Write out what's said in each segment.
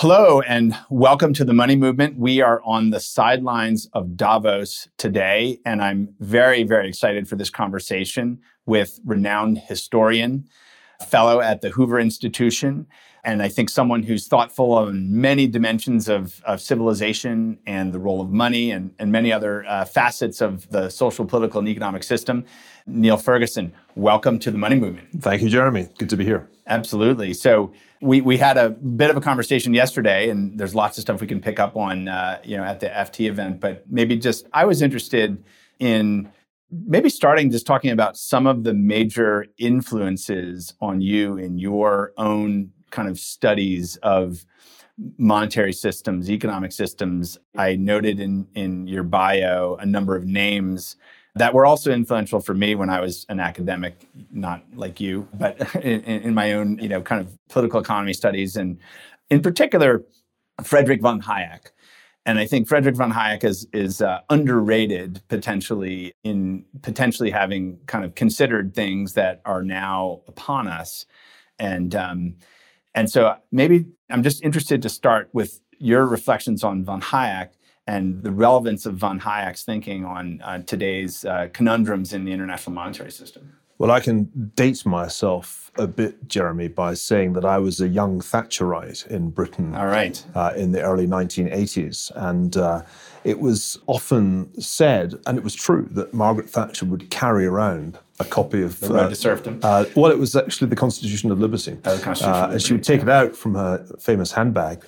Hello and welcome to the Money Movement. We are on the sidelines of Davos today, and I'm very, very excited for this conversation with renowned historian, fellow at the Hoover Institution, and I think someone who's thoughtful on many dimensions of, of civilization and the role of money and, and many other uh, facets of the social, political, and economic system. Niall Ferguson, welcome to the Money Movement. Thank you, Jeremy. Good to be here. Absolutely. So we we had a bit of a conversation yesterday, and there's lots of stuff we can pick up on, uh, you know, at the FT event. But maybe just I was interested in maybe starting just talking about some of the major influences on you in your own kind of studies of monetary systems, economic systems. I noted in in your bio a number of names that were also influential for me when I was an academic, not like you, but in, in, my own, you know, kind of political economy studies, and in particular, Friedrich von Hayek. And I think Friedrich von Hayek is is uh, underrated potentially in potentially having kind of considered things that are now upon us, and um, and so maybe I'm just interested to start with your reflections on von Hayek and the relevance of von Hayek's thinking on uh, today's uh, conundrums in the international monetary system? Well, I can date myself a bit, Jeremy, by saying that I was a young Thatcherite in Britain. All right. Uh, in the early 1980s. And uh, it was often said, and it was true, that Margaret Thatcher would carry around a copy of the Road uh, to Serfdom. Uh, well, it was actually the Constitution of Liberty. Oh, Constitution uh, and she would take it out from her famous handbag,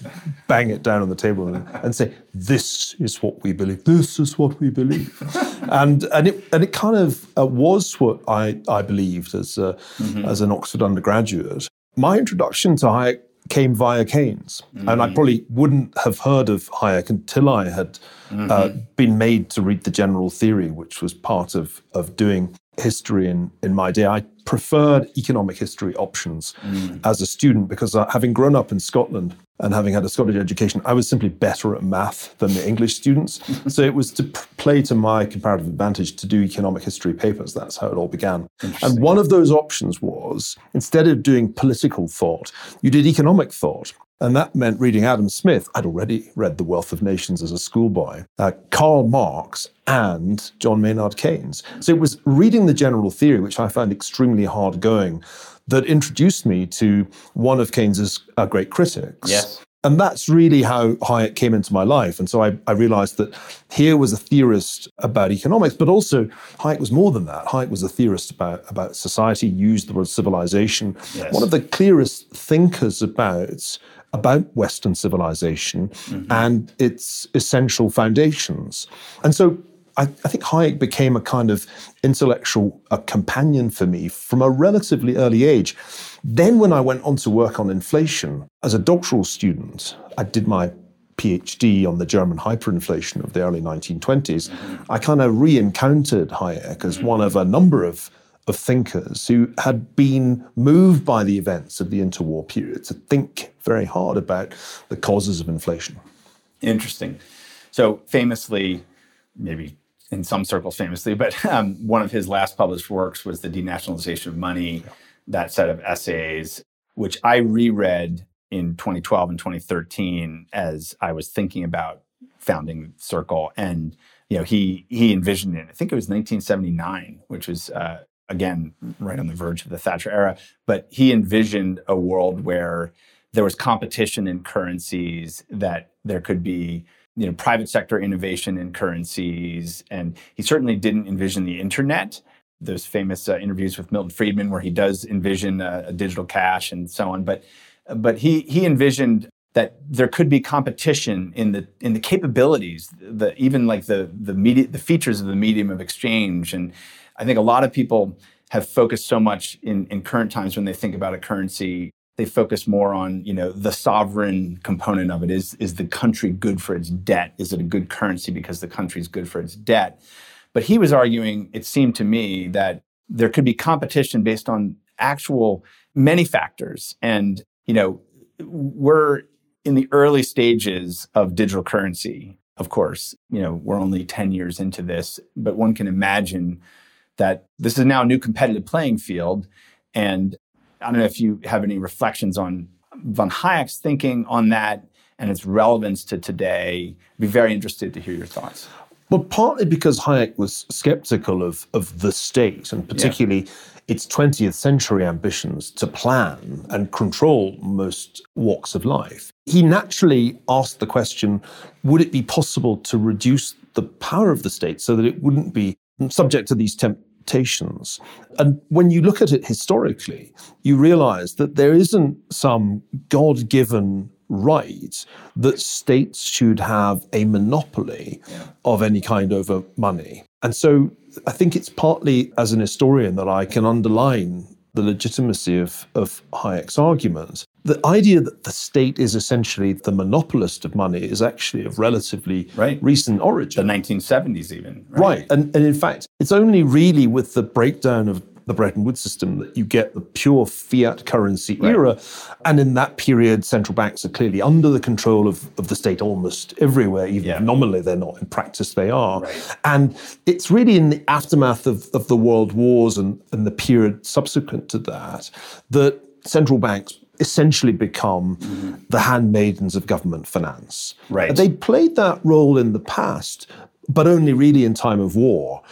bang it down on the table, and, and say, "This is what we believe. This is what we believe." and and it and it kind of uh, was what I I believed as a, mm-hmm. as an Oxford undergraduate. My introduction to Hayek came via Keynes. Mm-hmm. And I mm-hmm. probably wouldn't have heard of Hayek until I had uh, mm-hmm. uh, been made to read the general theory, which was part of, of doing history in, in my day. I preferred economic history options mm. as a student because uh, having grown up in Scotland and having had a Scottish education, I was simply better at math than the English students. so it was to play to my comparative advantage to do economic history papers. That's how it all began. And one of those options was instead of doing political thought, you did economic thought. And that meant reading Adam Smith. I'd already read The Wealth of Nations as a schoolboy, uh, Karl Marx, and John Maynard Keynes. So it was reading the general theory, which I found extremely hard going, that introduced me to one of Keynes's uh, great critics. Yes. And that's really how Hayek came into my life. And so I, I, realized that here was a theorist about economics, but also Hayek was more than that. Hayek was a theorist about, about society, used the word civilization. Yes. One of the clearest thinkers about about Western civilization mm-hmm. and its essential foundations. And so I, I, think Hayek became a kind of intellectual a companion for me from a relatively early age. Then, when I went on to work on inflation as a doctoral student, I did my PhD on the German hyperinflation of the early 1920s. Mm-hmm. I kind of re encountered Hayek as one of a number of of thinkers who had been moved by the events of the interwar period to think very hard about the causes of inflation. Interesting. So, famously, maybe in some circles famously, but um, one of his last published works was The Denationalization of Money, that set of essays, which I reread in 2012 and 2013 as I was thinking about founding Circle. And you know, he he envisioned it. I think it was 1979, which was uh, again, right on the verge of the Thatcher era. But he envisioned a world where there was competition in currencies, that there could be you know private sector innovation in currencies, and he certainly didn't envision the internet. Those famous uh, interviews with Milton Friedman, where he does envision a, a digital cash and so on, but but he he envisioned that there could be competition in the in the capabilities, the even like the the media the features of the medium of exchange and I think a lot of people have focused so much in, in current times when they think about a currency they focus more on you know the sovereign component of it. Is is the country good for its debt? Is it a good currency because the country is good for its debt? But he was arguing it seemed to me that there could be competition based on actual many factors. And you know we're in the early stages of digital currency of course. You know we're only 10 years into this but one can imagine that this is now a new competitive playing field. And I don't know if you have any reflections on von Hayek's thinking on that and its relevance to today. I'd be very interested to hear your thoughts. Well, partly because Hayek was skeptical of, of the state and particularly yeah. its 20th century ambitions to plan and control most walks of life. He naturally asked the question would it be possible to reduce the power of the state so that it wouldn't be subject to these temptations? And when you look at it historically, you realize that there isn't some God given right that states should have a monopoly yeah. of any kind over money. And so I think it's partly as an historian that I can underline the legitimacy of, of Hayek's argument. The idea that the state is essentially the monopolist of money is actually of relatively right. recent origin. The 1970s, even. Right. right. And, and in fact, it's only really with the breakdown of the Bretton Woods system that you get the pure fiat currency right. era. And in that period, central banks are clearly under the control of, of the state almost everywhere, even yeah. nominally they're not, in practice they are. Right. And it's really in the aftermath of, of the world wars and, and the period subsequent to that that central banks essentially become mm-hmm. the handmaidens of government finance. Right. They played that role in the past, but only really in time of war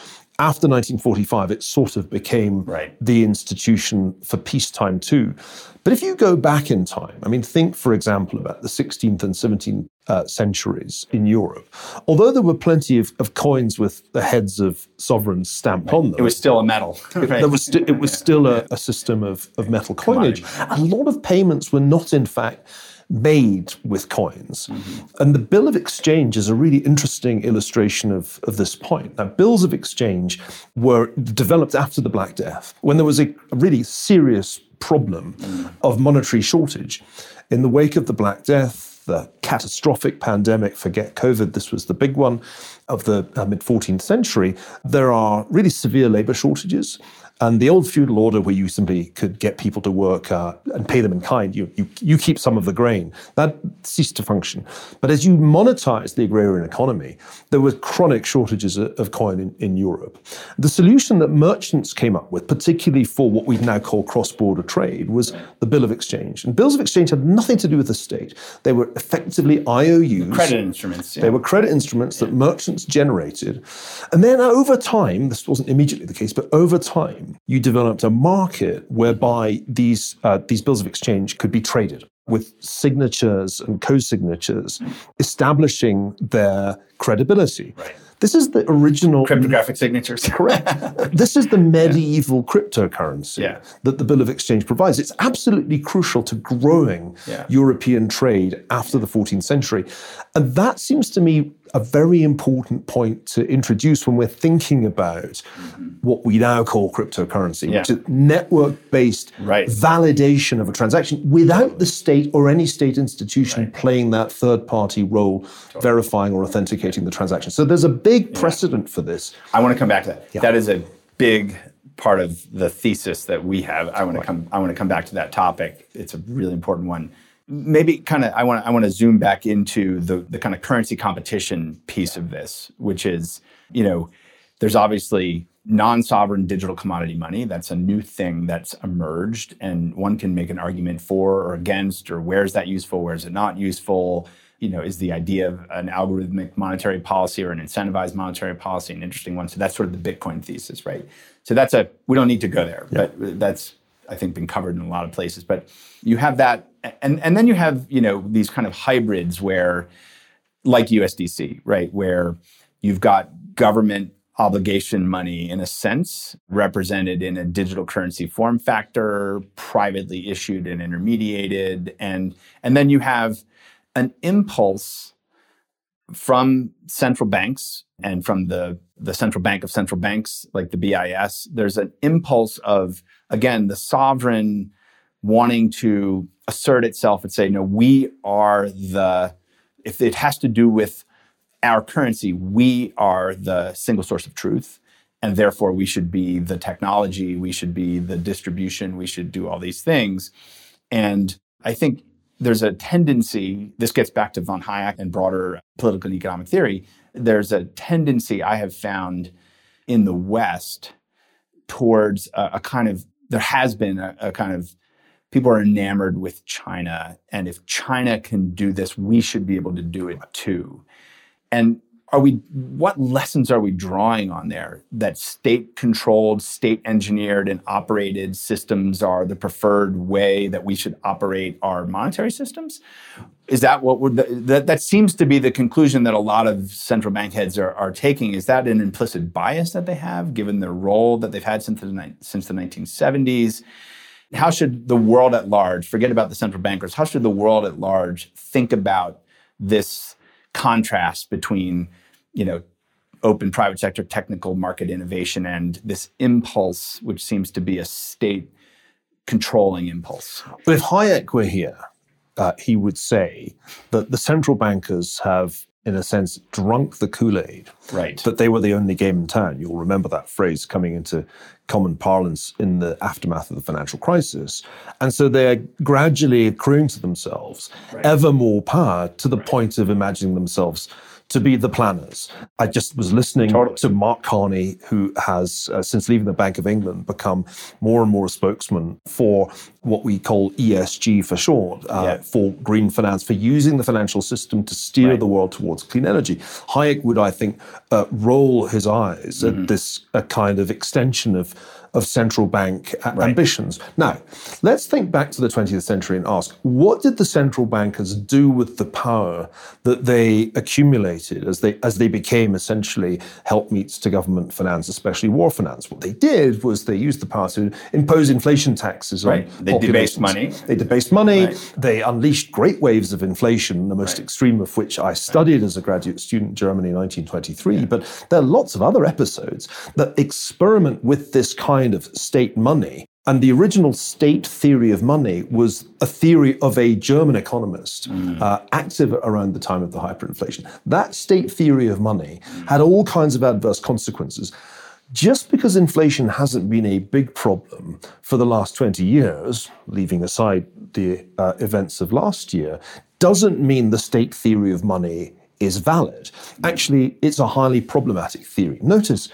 after 1945, it sort of became right. the institution for peacetime too. But if you go back in time, I mean, think, for example, about the 16th and 17th uh, centuries in Europe. Although there were plenty of, of, coins with the heads of sovereigns stamped on them, it was still a metal. right. There was st- it was still a, a system of, of metal coinage. A lot of payments were not, in fact, made with coins. Mm-hmm. And the bill of exchange is a really interesting illustration of, of this point. Now, bills of exchange were developed after the Black Death when there was a, a really serious problem mm. of monetary shortage. In the wake of the Black Death, the catastrophic pandemic, forget COVID, this was the big one of the uh, mid 14th century, there are really severe labor shortages. And the old feudal order, where you simply could get people to work uh, and pay them in kind, you, you, you keep some of the grain, that ceased to function. But as you monetized the agrarian economy, there were chronic shortages of coin in, in Europe. The solution that merchants came up with, particularly for what we now call cross border trade, was the Bill of Exchange. And bills of exchange had nothing to do with the state. They were effectively IOUs. Credit instruments. Yeah. They were credit instruments that merchants generated. And then over time, this wasn't immediately the case, but over time, you developed a market whereby these uh, these bills of exchange could be traded with signatures and co-signatures, establishing their credibility. Right. This is the original cryptographic signatures. correct. this is the medieval yeah. cryptocurrency yeah. that the Bill of Exchange provides. It's absolutely crucial to growing yeah. European trade after the 14th century. And that seems to me a very important point to introduce when we're thinking about mm-hmm. what we now call cryptocurrency, yeah. which is network based right. validation of a transaction without the state or any state institution right. playing that third party role, totally. verifying or authenticating the transaction. So there's a big precedent yeah. for this. I want to come back to that. Yeah. That is a big part of the thesis that we have. I want to come I want to come back to that topic. It's a really important one maybe kind of I want I want to zoom back into the the kind of currency competition piece of this, which is you know there's obviously non-sovereign digital commodity money. That's a new thing that's emerged, and one can make an argument for or against, or where is that useful, where is it not useful. You know, is the idea of an algorithmic monetary policy or an incentivized monetary policy an interesting one? So that's sort of the Bitcoin thesis, right? So that's a we don't need to go there, yeah. but uh, that's I think been covered in a lot of places. But you have that, and and then you have you know these kind of hybrids where, like USDC, right, where you've got government obligation money in a sense represented in a digital currency form factor privately issued and intermediated and and then you have an impulse from central banks and from the the central bank of central banks like the BIS there's an impulse of again, the sovereign wanting to assert itself and say, no, we are the, if it has to do with our currency, we are the single source of truth. And therefore, we should be the technology, we should be the distribution, we should do all these things. And I think there's a tendency, this gets back to von Hayek and broader political and economic theory. There's a tendency I have found in the West towards a, a kind of there has been a, a kind of people are enamored with China. And if China can do this, we should be able to do it too. And are we what lessons are we drawing on there that state controlled state engineered and operated systems are the preferred way that we should operate our monetary systems? Is that what would that, that seems to be the conclusion that a lot of central bank heads are, are taking. Is that an implicit bias that they have given their role that they've had since the, since the 1970s how should the world at large forget about the central bankers how should the world at large think about this contrast between you know open private sector technical market innovation and this impulse which seems to be a state controlling impulse. But if hayek were here uh, he would say that the central bankers have in a sense, drunk the Kool Aid. Right. That they were the only game in town. You'll remember that phrase coming into common parlance in the aftermath of the financial crisis. And so they're gradually accruing to themselves right. ever more power to the right. point of imagining themselves to be the planners. I just was listening totally. to Mark Carney, who has, uh, since leaving the Bank of England, become more and more a spokesman for what we call ESG for short, uh, yeah. for green finance, for using the financial system to steer right. the world towards clean energy. Hayek would, I think, uh, roll his eyes mm-hmm. at this kind of extension of of central bank right. ambitions. Now, let's think back to the 20th century and ask what did the central bankers do with the power that they accumulated as they as they became essentially helpmeets to government finance, especially war finance? What they did was they used the power to impose inflation taxes right. on they debased money. They debased money. Right. They unleashed great waves of inflation, the most right. extreme of which I studied as a graduate student in Germany in 1923. Yeah. But there are lots of other episodes that experiment with this kind kind of state money. And the original state theory of money was a theory of a German economist mm. uh, active around the time of the hyperinflation. That state theory of money had all kinds of adverse consequences. Just because inflation hasn't been a big problem for the last 20 years, leaving aside the uh, events of last year, doesn't mean the state theory of money is valid. Actually, it's a highly problematic theory. Notice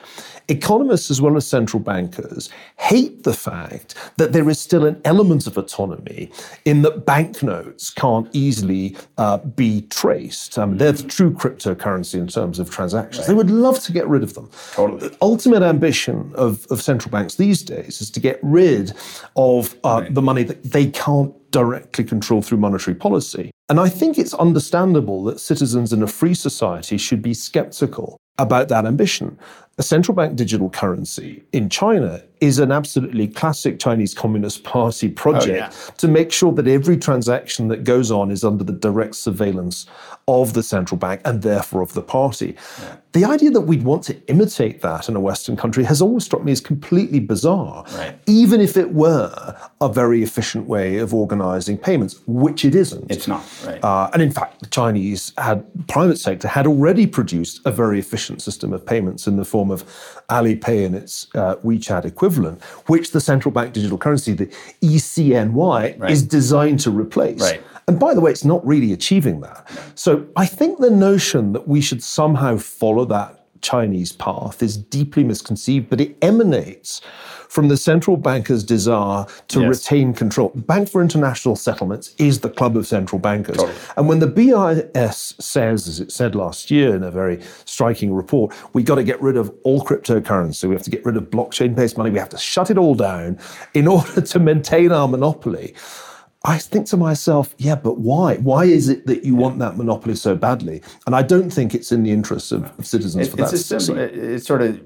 Economists, as well as central bankers, hate the fact that there is still an element of autonomy in that banknotes can't easily uh, be traced. Um, they're the true cryptocurrency in terms of transactions. Right. They would love to get rid of them. Totally. The ultimate ambition of, of central banks these days is to get rid of uh, right. the money that they can't directly control through monetary policy. And I think it's understandable that citizens in a free society should be skeptical about that ambition. A central bank digital currency in China is an absolutely classic Chinese Communist Party project oh, yeah. to make sure that every transaction that goes on is under the direct surveillance of the central bank and therefore of the party. Yeah. The idea that we'd want to imitate that in a Western country has always struck me as completely bizarre, right. even if it were a very efficient way of organizing payments, which it isn't. It's not, right. Uh, and in fact, the Chinese had, private sector had already produced a very efficient system of payments in the form of Alipay and its uh, WeChat equivalent, which the central bank digital currency, the ECNY, right. is designed to replace. Right. And by the way, it's not really achieving that. So I think the notion that we should somehow follow that Chinese path is deeply misconceived, but it emanates from the central banker's desire to yes. retain control. Bank for International Settlements is the club of central bankers. Totally. And when the BIS says, as it said last year in a very striking report, we got to get rid of all cryptocurrency, we have to get rid of blockchain based money, we have to shut it all down in order to maintain our monopoly. I think to myself, yeah, but why? Why is it that you want that monopoly so badly? And I don't think it's in the interests of, of citizens it, for that. It's, it's sort of,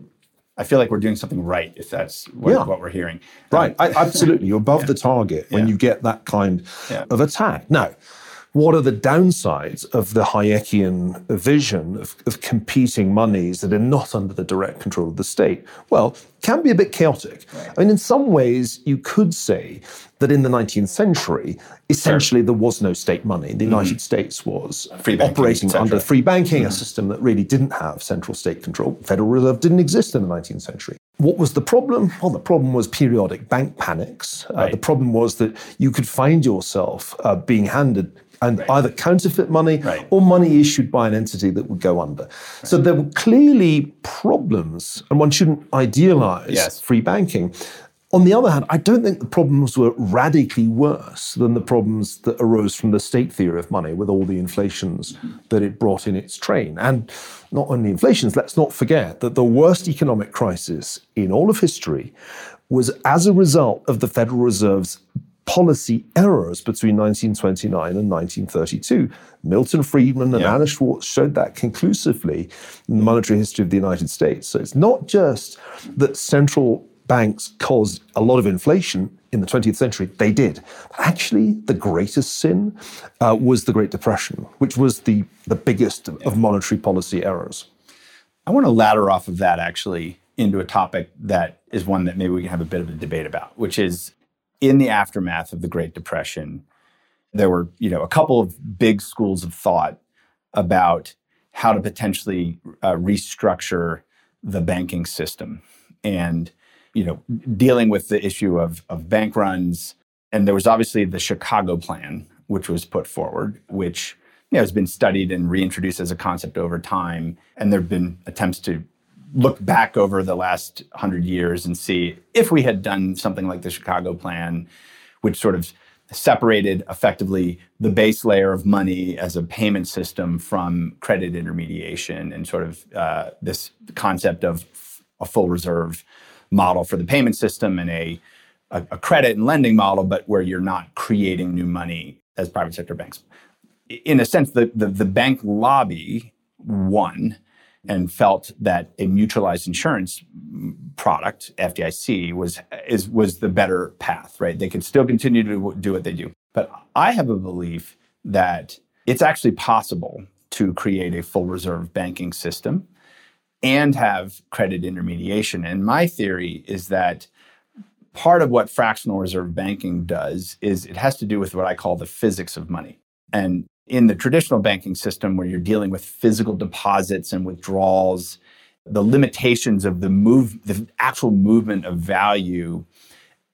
I feel like we're doing something right if that's what, yeah. what we're hearing. Right, um, I, absolutely. You're above yeah. the target when yeah. you get that kind of attack. Now, what are the downsides of the Hayekian vision of, of, competing monies that are not under the direct control of the state? Well, can be a bit chaotic. Right. I mean, in some ways, you could say that in the 19th century, essentially there was no state money. The United mm. States was free operating banking, under free banking, mm. a system that really didn't have central state control. Federal Reserve didn't exist in the 19th century. What was the problem? Well, the problem was periodic bank panics. Uh, right. Uh, the problem was that you could find yourself uh, being handed and right. either counterfeit money right. or money issued by an entity that would go under. Right. So there were clearly problems, and one shouldn't idealize yes. free banking. On the other hand, I don't think the problems were radically worse than the problems that arose from the state theory of money with all the inflations that it brought in its train. And not only inflations, let's not forget that the worst economic crisis in all of history was as a result of the Federal Reserve's policy errors between 1929 and 1932. Milton Friedman and yeah. Anna Schwartz showed that conclusively in the monetary history of the United States. So it's not just that central banks caused a lot of inflation in the 20th century. They did. Actually, the greatest sin uh, was the Great Depression, which was the, the biggest of monetary policy errors. I want to ladder off of that actually into a topic that is one that maybe we can have a bit of a debate about, which is in the aftermath of the Great Depression, there were, you know, a couple of big schools of thought about how to potentially uh, restructure the banking system. And you know, dealing with the issue of, of bank runs. And there was obviously the Chicago plan, which was put forward, which you know, has been studied and reintroduced as a concept over time. And there have been attempts to look back over the last hundred years and see if we had done something like the Chicago plan, which sort of separated effectively the base layer of money as a payment system from credit intermediation and sort of uh, this concept of a full reserve model for the payment system and a, a, a credit and lending model, but where you're not creating new money as private sector banks. In a sense, the, the, the bank lobby won and felt that a mutualized insurance product, FDIC, was is was the better path, right? They could still continue to do what they do. But I have a belief that it's actually possible to create a full reserve banking system and have credit intermediation. And my theory is that part of what fractional reserve banking does is it has to do with what I call the physics of money. And in the traditional banking system, where you're dealing with physical deposits and withdrawals, the limitations of the move, the actual movement of value,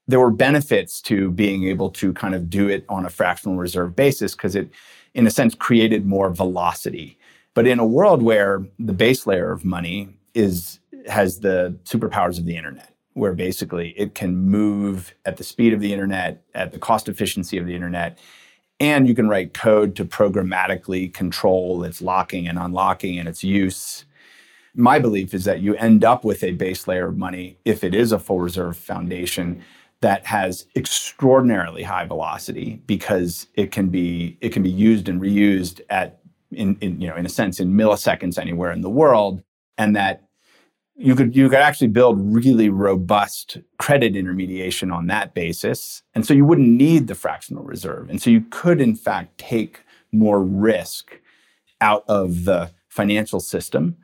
there were benefits to being able to kind of do it on a fractional reserve basis because it, in a sense, created more velocity. But in a world where the base layer of money is has the superpowers of the internet, where basically it can move at the speed of the internet, at the cost efficiency of the internet, and you can write code to programmatically control its locking and unlocking and its use. My belief is that you end up with a base layer of money, if it is a full reserve foundation, that has extraordinarily high velocity because it can be it can be used and reused at in, in you know in a sense in milliseconds anywhere in the world, and that you could you could actually build really robust credit intermediation on that basis, and so you wouldn't need the fractional reserve, and so you could in fact take more risk out of the financial system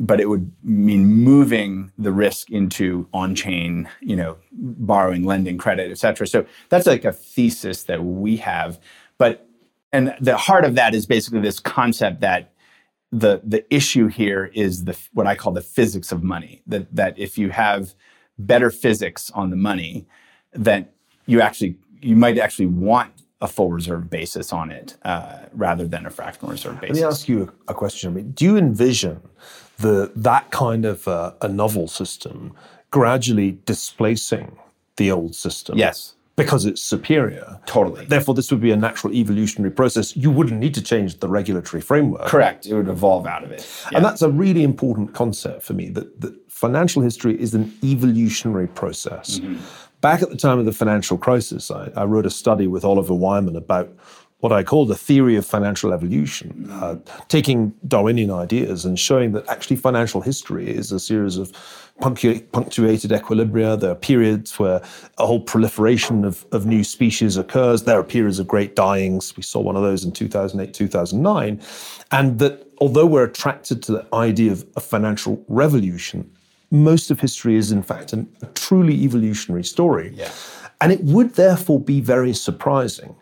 but it would mean moving the risk into on-chain, you know, borrowing, lending, credit, et cetera. So that's like a thesis that we have. But and the heart of that is basically this concept that the the issue here is the what I call the physics of money. That that if you have better physics on the money, that you actually you might actually want a full reserve basis on it uh, rather than a fractional reserve basis. Let me ask you a question. I mean, do you envision the that kind of uh, a novel system gradually displacing the old system? Yes because it's superior. Totally. Therefore, this would be a natural evolutionary process. You wouldn't need to change the regulatory framework. Correct. It would evolve out of it. Yeah. And that's a really important concept for me that, that financial history is an evolutionary process. Mm-hmm. Back at the time of the financial crisis, I, I wrote a study with Oliver Wyman about what I call the theory of financial evolution, uh, taking Darwinian ideas and showing that actually financial history is a series of punctuated equilibria. There are periods where a whole proliferation of, of new species occurs. There are periods of great dyings. We saw one of those in 2008, 2009. And that although we're attracted to the idea of a financial revolution, most of history is in fact an, a truly evolutionary story. Yeah. And it would therefore be very surprising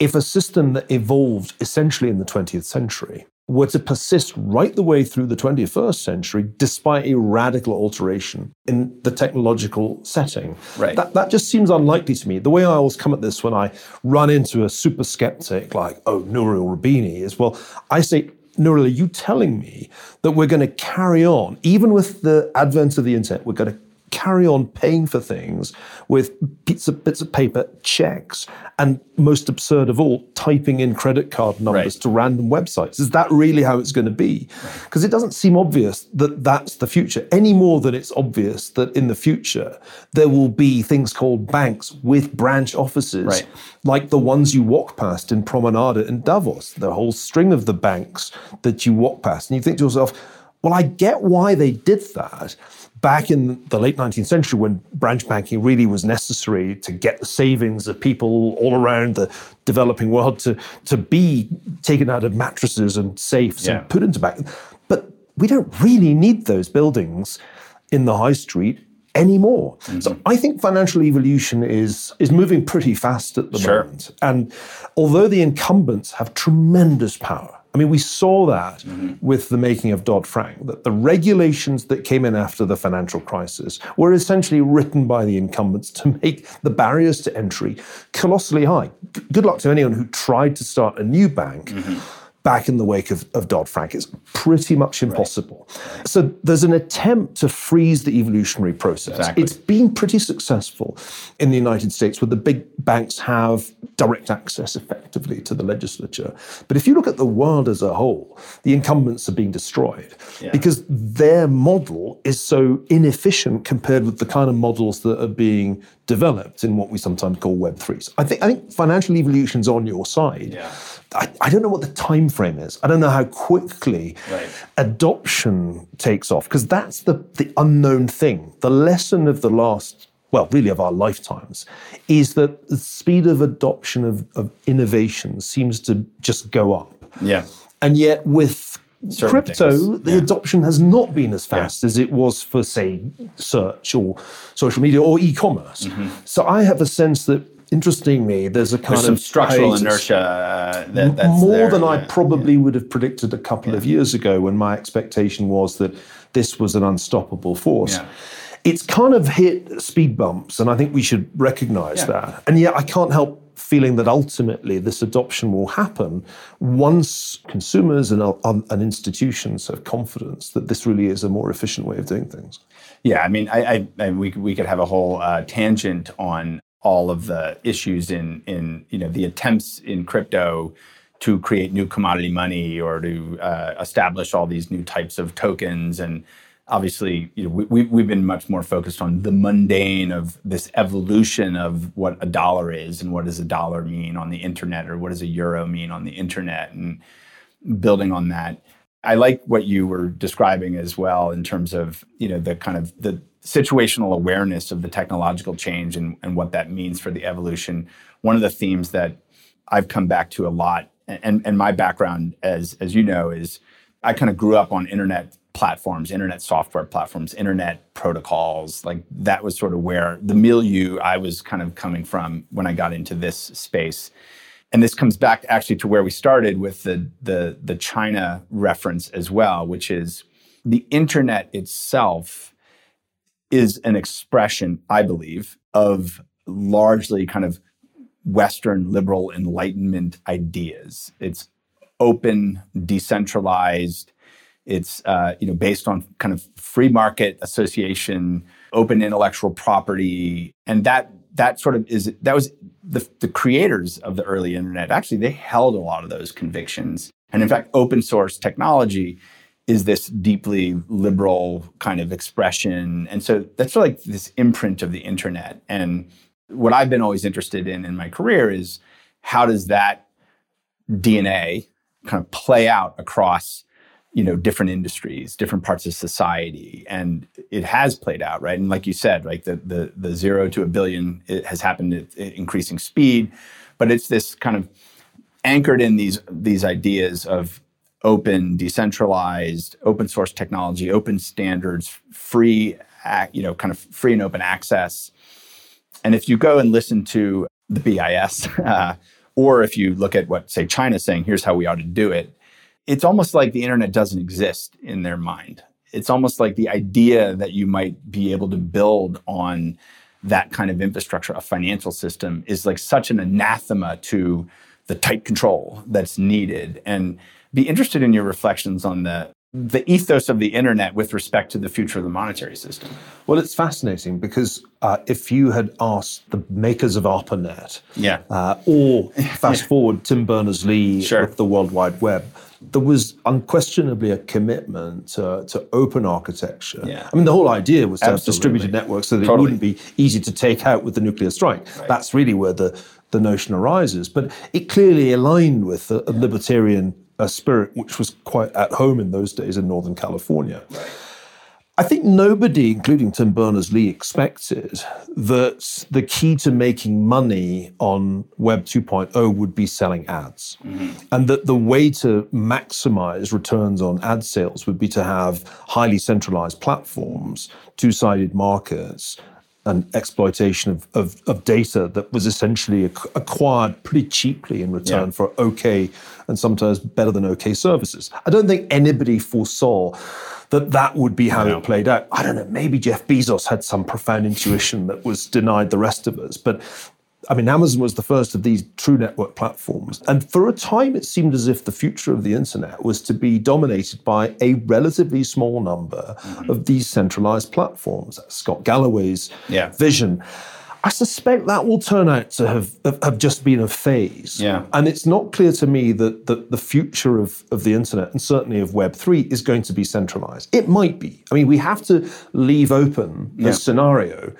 if a system that evolved essentially in the 20th century were to persist right the way through the 21st century, despite a radical alteration in the technological setting. Right. That, that just seems unlikely to me. The way I always come at this when I run into a super skeptic like, oh, Nouriel Rubini, is well, I say, Nouriel, are you telling me that we're going to carry on, even with the advent of the internet, we're going to carry on paying for things with bits of, bits of paper, checks, and most absurd of all, typing in credit card numbers Right. to random websites. Is that really how it's going to be? Because it doesn't seem obvious that that's the future any more than it's obvious that in the future there will be things called banks with branch offices Right. like the ones you walk past in Promenade in Davos, the whole string of the banks that you walk past. And you think to yourself, well, I get why they did that back in the late 19th century when branch banking really was necessary to get the savings of people all around the developing world to, to be taken out of mattresses and safes Yeah. and put into bank. But we don't really need those buildings in the high street anymore. Mm-hmm. So I think financial evolution is is moving pretty fast at the Sure. moment. And although the incumbents have tremendous power, I mean, we saw that mm-hmm. with the making of Dodd Frank, that the regulations that came in after the financial crisis were essentially written by the incumbents to make the barriers to entry colossally high. G- Good luck to anyone who tried to start a new bank mm-hmm. Back in the wake of, of Dodd Frank. It's pretty much impossible. So there's an attempt to freeze the evolutionary process. Exactly. It's been pretty successful in the United States where the big banks have direct access effectively to the legislature. But if you look at the world as a whole, the incumbents are being destroyed Yeah. because their model is so inefficient compared with the kind of models that are being developed in what we sometimes call Web3. So I think, I think financial evolution's on your side. Yeah. I, I don't know what the time frame is. I don't know how quickly Right. adoption takes off because that's the, the unknown thing. The lesson of the last, well, really of our lifetimes, is that the speed of adoption of, of innovation seems to just go up. Yeah. And yet with Certain crypto, things, the yeah. adoption has not been as fast as it was for, say, search or social media or e-commerce. Mm-hmm. So I have a sense that, interestingly, there's a kind There's of structural hiatus inertia uh, that, that's more there. than I Yeah. probably would have predicted a couple of years ago when my expectation was that this was an unstoppable force. Yeah. It's kind of hit speed bumps, and I think we should recognize Yeah. that. And yet, I can't help feeling that ultimately this adoption will happen once consumers and, um, and institutions have confidence that this really is a more efficient way of doing things. Yeah, I mean, I, I, I we could- we could have a whole uh, tangent on all of the issues in in you know the attempts in crypto to create new commodity money or to uh, establish all these new types of tokens and obviously you know we, we, we've been much more focused on the mundane of this evolution of what a dollar is and what does a dollar mean on the internet or what does a euro mean on the internet and building on that. I like what you were describing as well in terms of you know the kind of the situational awareness of the technological change and, and what that means for the evolution. One of the themes that I've come back to a lot, and, and my background, as as you know, is I kind of grew up on internet platforms, internet software platforms, internet protocols. Like that was sort of where the milieu I was kind of coming from when I got into this space and this comes back actually to where we started with the the the China reference as well, which is the internet itself is an expression, I believe, of largely kind of Western liberal enlightenment ideas. It's open, decentralized. It's uh, you know based on kind of free market association, open intellectual property, and that that sort of is that was the, the creators of the early internet. Actually, they held a lot of those convictions, and in fact, open source technology is this deeply liberal kind of expression, and so that's sort of like this imprint of the internet. And what I've been always interested in in my career is how does that DNA kind of play out across you know different industries different parts of society? And it has played out right? And like you said like the the, the zero to a billion it has happened at increasing speed. But it's this kind of anchored in these these ideas of open decentralized open source technology open standards free you know kind of free and open access and if you go and listen to the BIS, uh, or if you look at what, say, China's saying, here's how we ought to do it, it's almost like the internet doesn't exist in their mind. It's almost like the idea that you might be able to build on that kind of infrastructure, a financial system, is like such an anathema to the tight control that's needed. And be interested in your reflections on the the ethos of the internet with respect to the future of the monetary system? Well, it's fascinating because uh, if you had asked the makers of ARPANET, yeah. Uh, or fast forward Tim Berners Lee sure. with the World Wide Web, there was unquestionably a commitment to, to open architecture. Yeah. I mean, the whole idea was to Absolutely. have distributed networks so that totally. it wouldn't be easy to take out with the nuclear strike. Right. That's really where the, the notion arises. But it clearly aligned with a, a libertarian uh, spirit, which was quite at home in those days in Northern California. Right. I think nobody, including Tim Berners Lee, expected that the key to making money on Web 2.0 would be selling ads. Mm-hmm. And that the way to maximize returns on ad sales would be to have highly centralized platforms, two sided markets, and exploitation of, of, of, data that was essentially acquired pretty cheaply in return yeah. for okay and sometimes better than okay services. I don't think anybody foresaw that that would be how no. it played out. I don't know, maybe Jeff Bezos had some profound intuition that was denied the rest of us, but I mean, Amazon was the first of these true network platforms. And for a time, it seemed as if the future of the internet was to be dominated by a relatively small number mm-hmm. of these centralized platforms. That's Scott Galloway's yeah. vision. I suspect that will turn out to have, have just been a phase. Yeah. And it's not clear to me that, that the future of, of the internet and certainly of Web3 is going to be centralized. It might be. I mean, we have to leave open the Yeah. scenario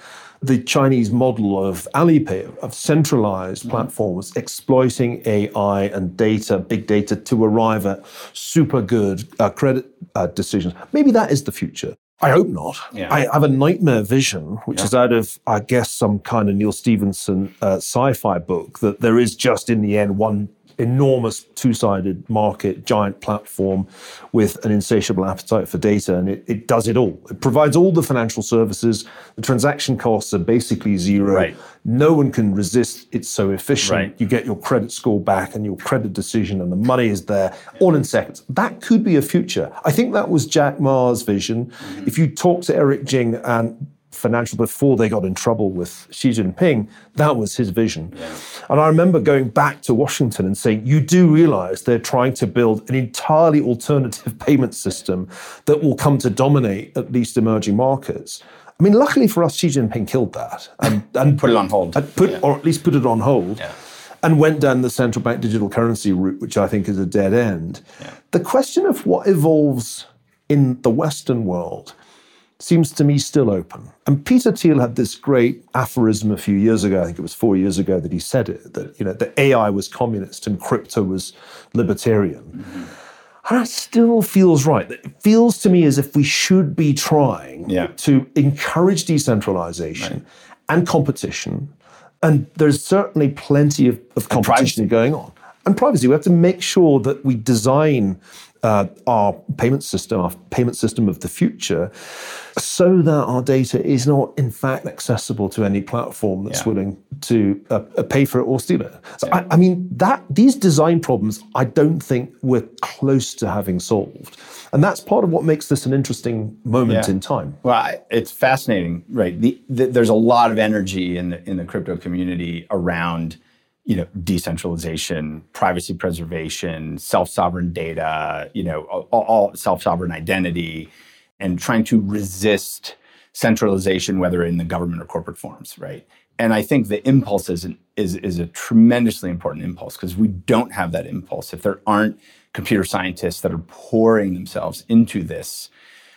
the Chinese model of Alipay, of centralized Mm-hmm. platforms exploiting AI and data, big data, to arrive at super good uh, credit uh, decisions. Maybe that is the future. I hope not. Yeah. I have a nightmare vision, which Yeah. is out of, I guess, some kind of Neal Stephenson uh, sci fi book, that there is just in the end one enormous two sided market, giant platform with an insatiable appetite for data. And it, it does it all. It provides all the financial services. The transaction costs are basically zero. Right. No one can resist. It's so efficient. Right. You get your credit score back and your credit decision, and the money is there all in seconds. That could be a future. I think that was Jack Ma's vision. Mm-hmm. If you talk to Eric Jing and Financial before they got in trouble with Xi Jinping, that was his vision. And I remember going back to Washington and saying, you do realize they're trying to build an entirely alternative payment system that will come to dominate at least emerging markets. I mean, luckily for us, Xi Jinping killed that and, and Put it on hold. put, Yeah. or at least put it on hold. Yeah. And went down the central bank digital currency route, which I think is a dead end. Yeah. The question of what evolves in the Western world seems to me still open. And Peter Thiel had this great aphorism a few years ago, I think it was four years ago that he said it, that you know, the AI was communist and crypto was libertarian. Mm-hmm. And that still feels right. It feels to me as if we should be trying Yeah. to encourage decentralization and competition. And there's certainly plenty of, of competition going on. And privacy, we have to make sure that we design uh, our payment system, our payment system of the future, so that our data is not, in fact, accessible to any platform that's Yeah. willing to uh, uh, pay for it or steal it. So, I, I mean, that these design problems, I don't think we're close to having solved, and that's part of what makes this an interesting moment Yeah. in time. Well, I, it's fascinating, right? The, the, there's a lot of energy in the in the crypto community around, you know, decentralization, privacy preservation, self sovereign data, you know, all, all self sovereign identity, and trying to resist centralization, whether in the government or corporate forms, right? And I think the impulse is is is a tremendously important impulse because we don't have that impulse if there aren't computer scientists that are pouring themselves into this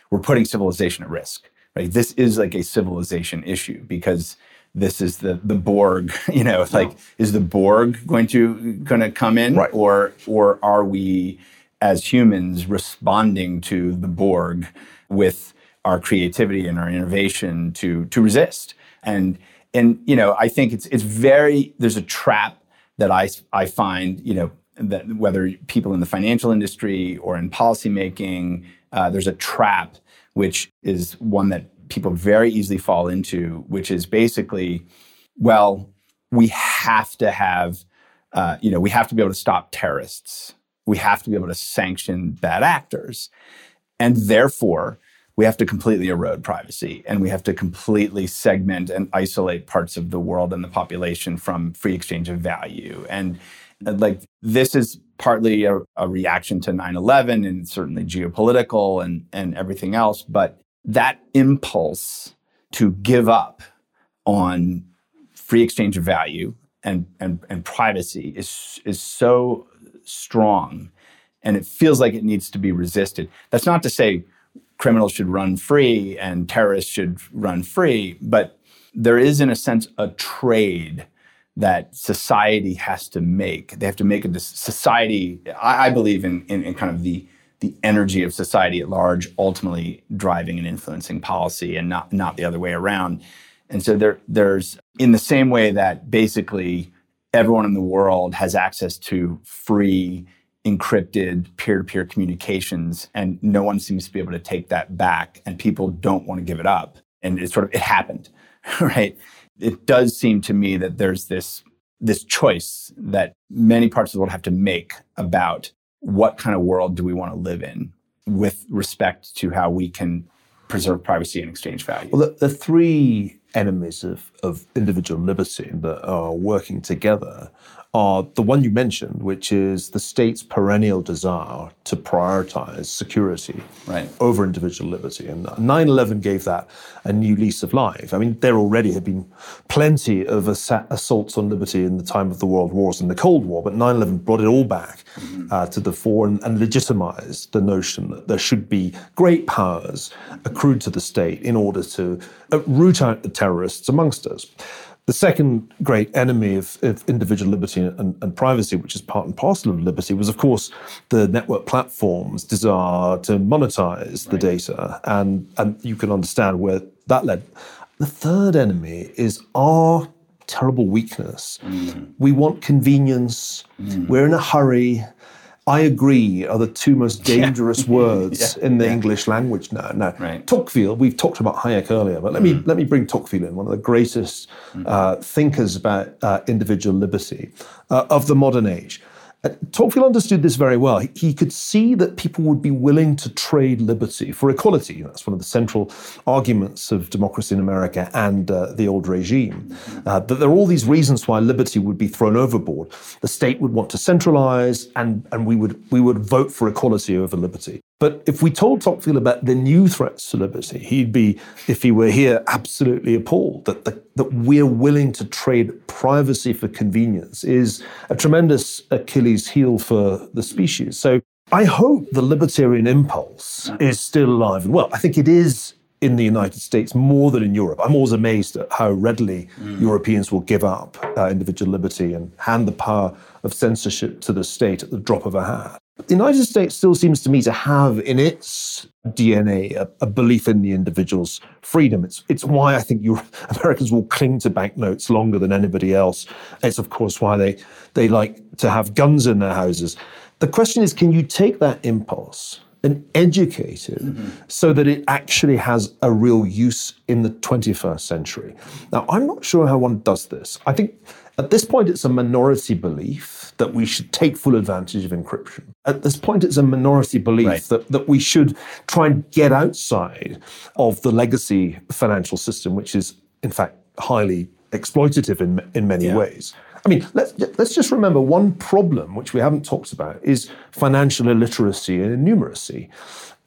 we're putting civilization at risk right this is like a civilization issue because this is the the borg you know it's like is the borg going to going to come in? Right. or or are we as humans responding to the borg with our creativity and our innovation to to resist? And and you know i think it's it's very there's a trap that i i find you know that whether people in the financial industry or in policymaking, uh, there's a trap which is one that people very easily fall into, which is basically, well, we have to have, uh, you know, we have to be able to stop terrorists. We have to be able to sanction bad actors, and therefore we have to completely erode privacy. And we have to completely segment and isolate parts of the world and the population from free exchange of value. And like this is partly a, a reaction to 9-11 and certainly geopolitical and, and everything else. But that impulse to give up on free exchange of value and, and, and privacy is, is so strong and it feels like it needs to be resisted. That's not to say criminals should run free and terrorists should run free, but there is, in a sense, a trade that society has to make. They have to make a society. I, I believe in, in, in kind of the the energy of society at large ultimately driving and influencing policy and not not the other way around. And so there there's in the same way that basically everyone in the world has access to free encrypted peer-to-peer communications and no one seems to be able to take that back and people don't want to give it up and it sort of it happened right it does seem to me that there's this this choice that many parts of the world have to make about what kind of world do we want to live in with respect to how we can preserve privacy and exchange value? Well, the, the three enemies of, of individual liberty that are working together are the one you mentioned, which is the state's perennial desire to prioritize security right. over individual liberty. And 9 11 gave that a new lease of life. I mean, there already had been plenty of assaults on liberty in the time of the World Wars and the Cold War, but 9 11 brought it all back mm-hmm. uh, to the fore and, and legitimized the notion that there should be great powers accrued to the state in order to uh, root out the terrorists amongst us. The second great enemy of, of individual liberty and, and, privacy, which is part and parcel of liberty, was, of course, the network platforms' desire to monetize right. the data. And, and you can understand where that led. The third enemy is our terrible weakness. Mm. We want convenience. Mm. We're in a hurry. I agree are the two most dangerous yeah. words yeah. in the yeah. English language now. Now, right. Tocqueville, we've talked about Hayek earlier, but let mm. me let me bring Tocqueville in, one of the greatest mm. uh, thinkers about uh, individual liberty uh, of the modern age. Uh, Tocqueville understood this very well. He, could see that people would be willing to trade liberty for equality. That's one of the central arguments of democracy in America and uh, the old regime. Uh, that there are all these reasons why liberty would be thrown overboard. The state would want to centralize, and, and we, would, we would vote for equality over liberty. But if we told Tocqueville about the new threats to liberty, he'd be, if he were here, absolutely appalled that, the, that we're willing to trade privacy for convenience is a tremendous Achilles heel for the species. So I hope the libertarian impulse is still alive and well. I think it is in the United States more than in Europe. I'm always amazed at how readily mm. Europeans will give up uh, individual liberty and hand the power of censorship to the state at the drop of a hat. The United States still seems to me to have in its DNA a, a, belief in the individual's freedom. It's, it's why I think you, Americans will cling to banknotes longer than anybody else. It's, of course, why they, they like to have guns in their houses. The question is can you take that impulse and educate it mm-hmm. so that it actually has a real use in the 21st century? Now, I'm not sure how one does this. I think at this point, it's a minority belief that we should take full advantage of encryption. At this point, it's a minority belief right. that, that we should try and get outside of the legacy financial system, which is, in fact, highly exploitative in, in many yeah. ways. I mean, let's, let's just remember one problem which we haven't talked about is financial illiteracy and innumeracy.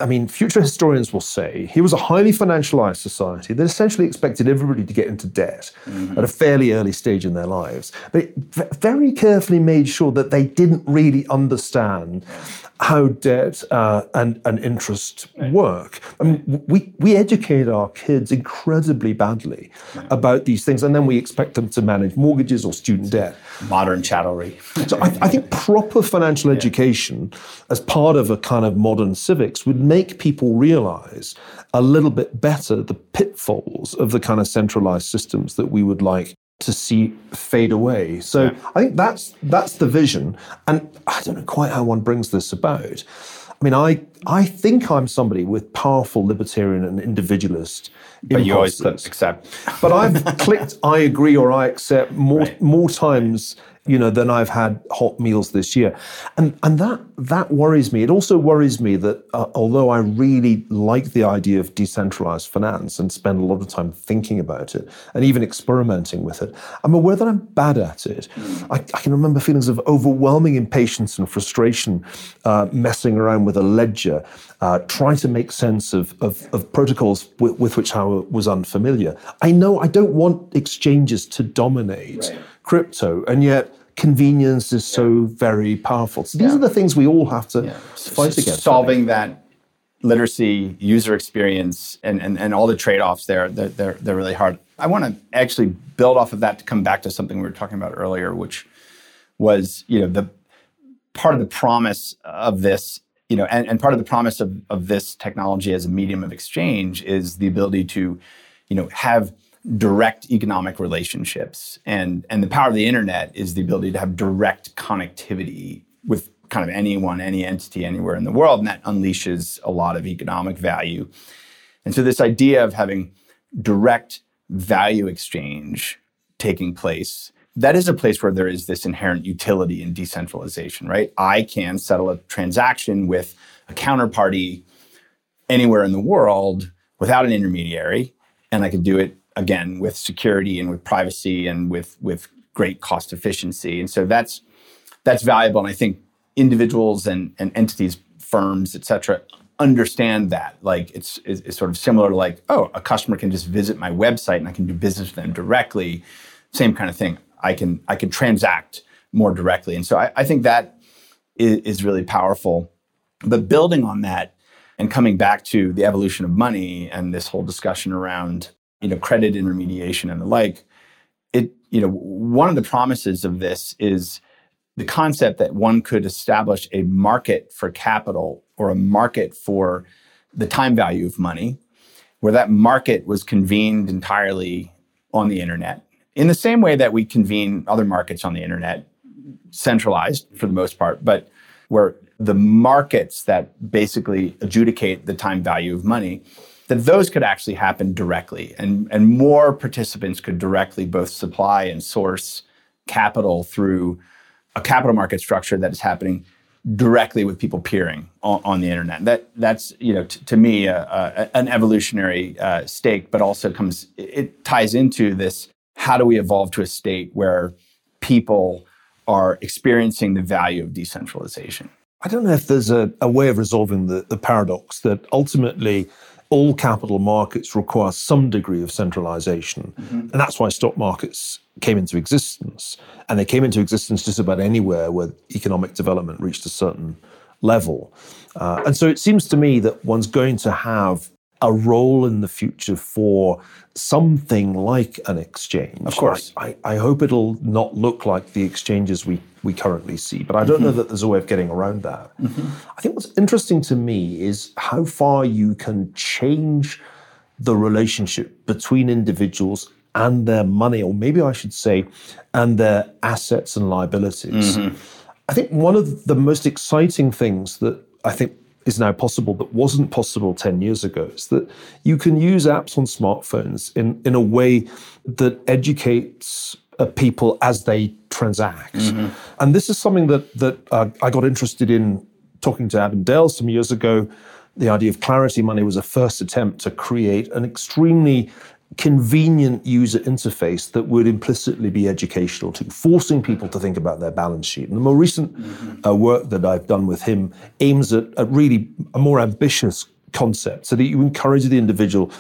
I mean, future historians will say he was a highly financialized society that essentially expected everybody to get into debt mm-hmm. at a fairly early stage in their lives. But it very carefully made sure that they didn't really understand how debt uh, and, and interest work. I mean, we, we educate our kids incredibly badly about these things, and then we expect them to manage mortgages or student debt. Modern chattelry. so I, I, think proper financial yeah. education as part of a kind of modern civics would make people realize a little bit better the pitfalls of the kind of centralized systems that we would like to see fade away. So yeah. I think that's that's the vision, and I don't know quite how one brings this about. I mean, I I think I'm somebody with powerful libertarian and individualist but you always accept. but I've clicked I agree or I accept more right. more times you know, than I've had hot meals this year. And, and that, that worries me. It also worries me that uh, although I really like the idea of decentralized finance and spend a lot of time thinking about it and even experimenting with it, I'm aware that I'm bad at it. I, I can remember feelings of overwhelming impatience and frustration uh, messing around with a ledger, uh, trying to make sense of, of, of protocols with, with, which I was unfamiliar. I know I don't want exchanges to dominate. Right crypto, and yet convenience is so very powerful. So these yeah. are the things we all have to yeah. fight against. Solving that literacy, user experience, and, and, and all the trade-offs there, they're, they're, they're really hard. I want to actually build off of that to come back to something we were talking about earlier, which was, you know, the part of the promise of this, you know, and, and part of the promise of, of this technology as a medium of exchange is the ability to, you know, have direct economic relationships. And, and the power of the internet is the ability to have direct connectivity with kind of anyone, any entity, anywhere in the world. And that unleashes a lot of economic value. And so, this idea of having direct value exchange taking place, that is a place where there is this inherent utility in decentralization, right? I can settle a transaction with a counterparty anywhere in the world without an intermediary, and I can do it again with security and with privacy and with with great cost efficiency. And so that's that's valuable. And I think individuals and, and entities, firms, et cetera, understand that. Like it's, it's, sort of similar to like, oh, a customer can just visit my website and I can do business with them directly. Same kind of thing. I can I can transact more directly. And so I, I think that is, is really powerful. But building on that and coming back to the evolution of money and this whole discussion around you know, credit intermediation and the like, it, you know, one of the promises of this is the concept that one could establish a market for capital or a market for the time value of money, where that market was convened entirely on the internet. In the same way that we convene other markets on the internet, centralized for the most part, but where the markets that basically adjudicate the time value of money that those could actually happen directly and, and more participants could directly both supply and source capital through a capital market structure that is happening directly with people peering on, on the internet. That that's you know t- to me an evolutionary uh, stake, but also comes it ties into this: how do we evolve to a state where people are experiencing the value of decentralization? I don't know if there's a, a way of resolving the, the paradox that ultimately all capital markets require some degree of centralization. Mm-hmm. And that's why stock markets came into existence. And they came into existence just about anywhere where economic development reached a certain level. Uh, and so it seems to me that one's going to have a role in the future for something like an exchange. Of course. I, I, hope it'll not look like the exchanges we, we currently see, but I don't mm-hmm. know that there's a way of getting around that. Mm-hmm. I think what's interesting to me is how far you can change the relationship between individuals and their money, or maybe I should say, and their assets and liabilities. Mm-hmm. I think one of the most exciting things that I think is now possible that wasn't possible 10 years ago is that you can use apps on smartphones in, in a way that educates uh, people as they transact. Mm-hmm. And this is something that, that uh, I got interested in talking to Adam Dell some years ago. The idea of clarity money was a first attempt to create an extremely convenient user interface that would implicitly be educational to forcing people to think about their balance sheet. And the more recent mm-hmm. uh, work that I've done with him aims at, at really a more ambitious concept so that you encourage the individual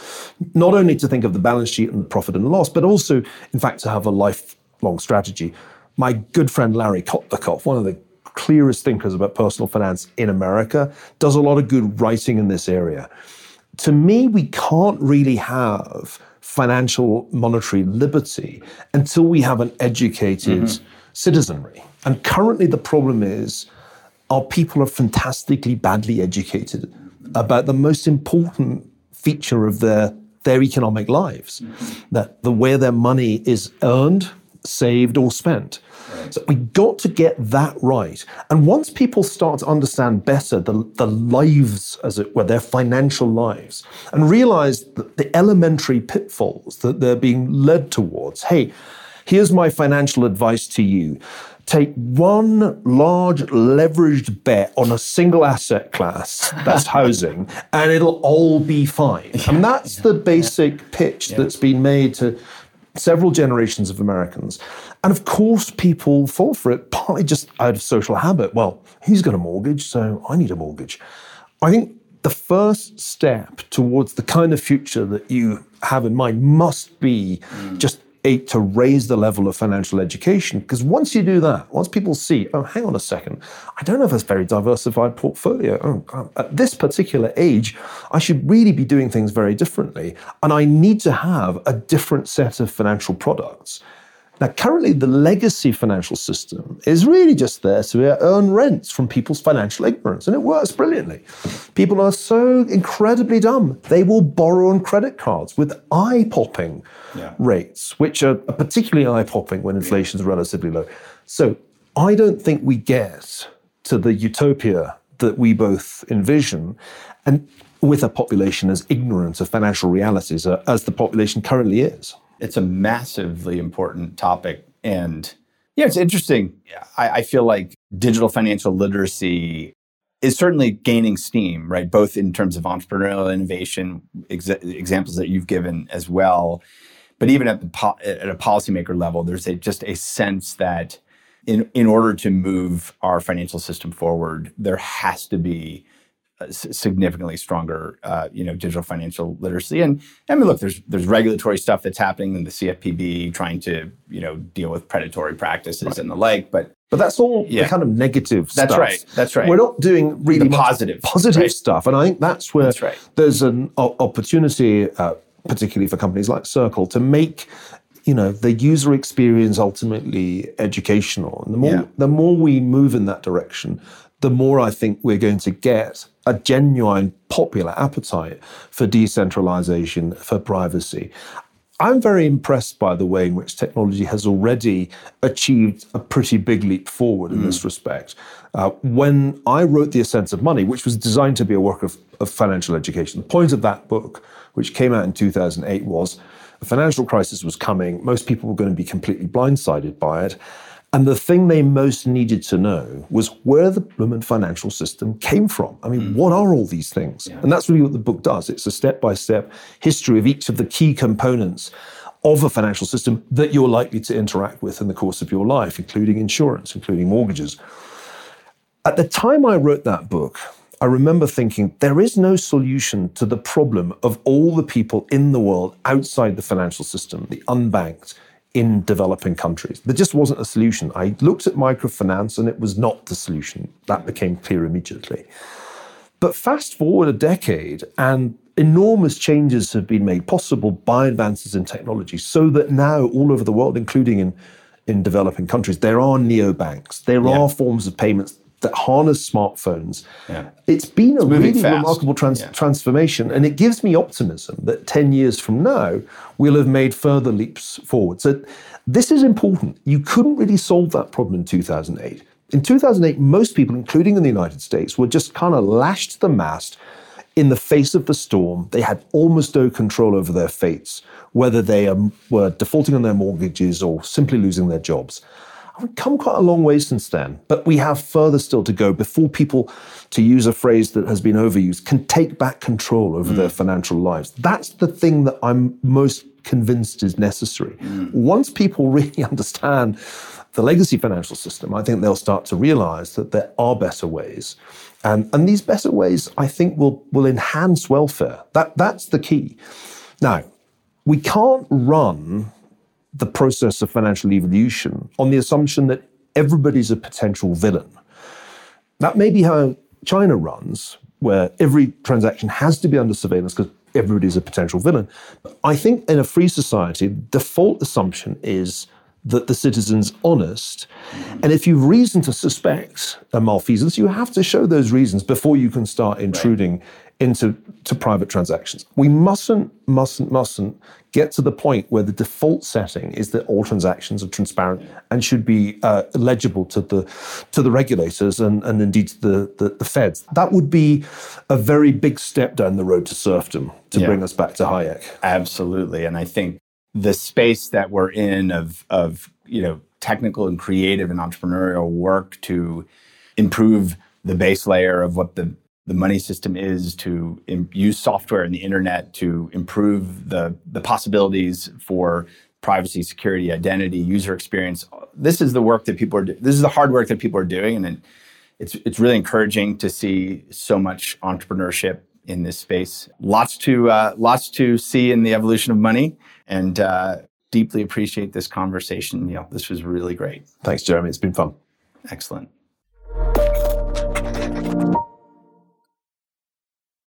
not only to think of the balance sheet and the profit and loss, but also, in fact, to have a lifelong strategy. My good friend Larry Kotlikoff, one of the clearest thinkers about personal finance in America, does a lot of good writing in this area. To me, we can't really have financial monetary liberty until we have an educated mm-hmm. citizenry. And currently, the problem is our people are fantastically badly educated about the most important feature of their, their economic lives mm-hmm. that the where their money is earned, saved, or spent. So we got to get that right. And once people start to understand better the, the lives, as it were, their financial lives, and realize the elementary pitfalls that they're being led towards, hey, here's my financial advice to you. take one large leveraged bet on a single asset class that's housing and it'll all be fine. And that's the basic pitch that's been made to several generations of Americans. And of course, people fall for it partly just out of social habit. Well, he's got a mortgage, so I need a mortgage. I think the first step towards the kind of future that you have in mind must be mm. just eight to raise the level of financial education. Because once you do that, once people see, oh, hang on a second, I don't have a very diversified portfolio. Oh, at this particular age, I should really be doing things very differently. And I need to have a different set of financial products. Now, currently, the legacy financial system is really just there to earn rents from people's financial ignorance, and it works brilliantly. People are so incredibly dumb, they will borrow on credit cards with eye popping yeah. rates, which are particularly eye popping when inflation is relatively low. So, I don't think we get to the utopia that we both envision. And with a population as ignorant of financial realities uh, as the population currently is it's a massively important topic. And yeah, it's interesting. I, I feel like digital financial literacy is certainly gaining steam, right? Both in terms of entrepreneurial innovation, ex- examples that you've given as well, but even at the po- at a policymaker level, there's a, just a sense that in in order to move our financial system forward, there has to be significantly stronger, uh, you know, digital financial literacy. And I mean, look, there's there's regulatory stuff that's happening in the CFPB trying to you know deal with predatory practices right. and the like. But but that's all yeah. the kind of negative stuff. That's right. That's right. We're not doing really positive positive right. stuff, and I think that's where that's right. there's an opportunity, uh, particularly for companies like Circle, to make you know the user experience ultimately educational and the more yeah. the more we move in that direction the more I think we're going to get a genuine popular appetite for decentralization, for privacy. I'm very impressed by the way in which technology has already achieved a pretty big leap forward in mm. this respect. Uh, when I wrote The Ascent of Money, which was designed to be a work of, of financial education, the point of that book, which came out in 2008, was the financial crisis was coming. Most people were going to be completely blindsided by it. And the thing they most needed to know was where the Blooming financial system came from. I mean, mm. what are all these things? Yeah. And that's really what the book does. It's a step by step history of each of the key components of a financial system that you're likely to interact with in the course of your life, including insurance, including mortgages. At the time I wrote that book, I remember thinking there is no solution to the problem of all the people in the world outside the financial system, the unbanked, in developing countries. There just wasn't a solution. I looked at microfinance and it was not the solution. That became clear immediately. But fast forward a decade, and enormous changes have been made possible by advances in technology, so that now, all over the world, including in, in developing countries, there are neobanks, there yeah. are forms of payments that harness smartphones. Yeah. It's been it's a really fast. remarkable trans- yeah. transformation, and it gives me optimism that 10 years from now, we'll have made further leaps forward. So, this is important. You couldn't really solve that problem in 2008. In 2008, most people, including in the United States, were just kind of lashed to the mast in the face of the storm. They had almost no control over their fates, whether they um, were defaulting on their mortgages or simply losing their jobs. We've come quite a long way since then, but we have further still to go before people, to use a phrase that has been overused, can take back control over mm. their financial lives. That's the thing that I'm most convinced is necessary. Mm. Once people really understand the legacy financial system, I think they'll start to realize that there are better ways. And, and these better ways, I think, will, will enhance welfare. That, that's the key. Now, we can't run the process of financial evolution on the assumption that everybody's a potential villain. That may be how China runs, where every transaction has to be under surveillance because everybody's a potential villain. But I think in a free society, the default assumption is that the citizen's honest. And if you've reason to suspect a malfeasance, you have to show those reasons before you can start intruding right into to private transactions. We mustn't, mustn't, mustn't get to the point where the default setting is that all transactions are transparent and should be uh, legible to the to the regulators and, and indeed to the, the, the, feds. That would be a very big step down the road to serfdom to yeah. bring us back to Hayek. Absolutely, and I think the space that we're in of of you know technical and creative and entrepreneurial work to improve the base layer of what the the money system is to Im- use software and the internet to improve the the possibilities for privacy, security, identity, user experience. This is the work that people are. Do- this is the hard work that people are doing, and it's it's really encouraging to see so much entrepreneurship in this space. Lots to uh, lots to see in the evolution of money, and uh, deeply appreciate this conversation. You know, this was really great. Thanks, Jeremy. It's been fun. Excellent.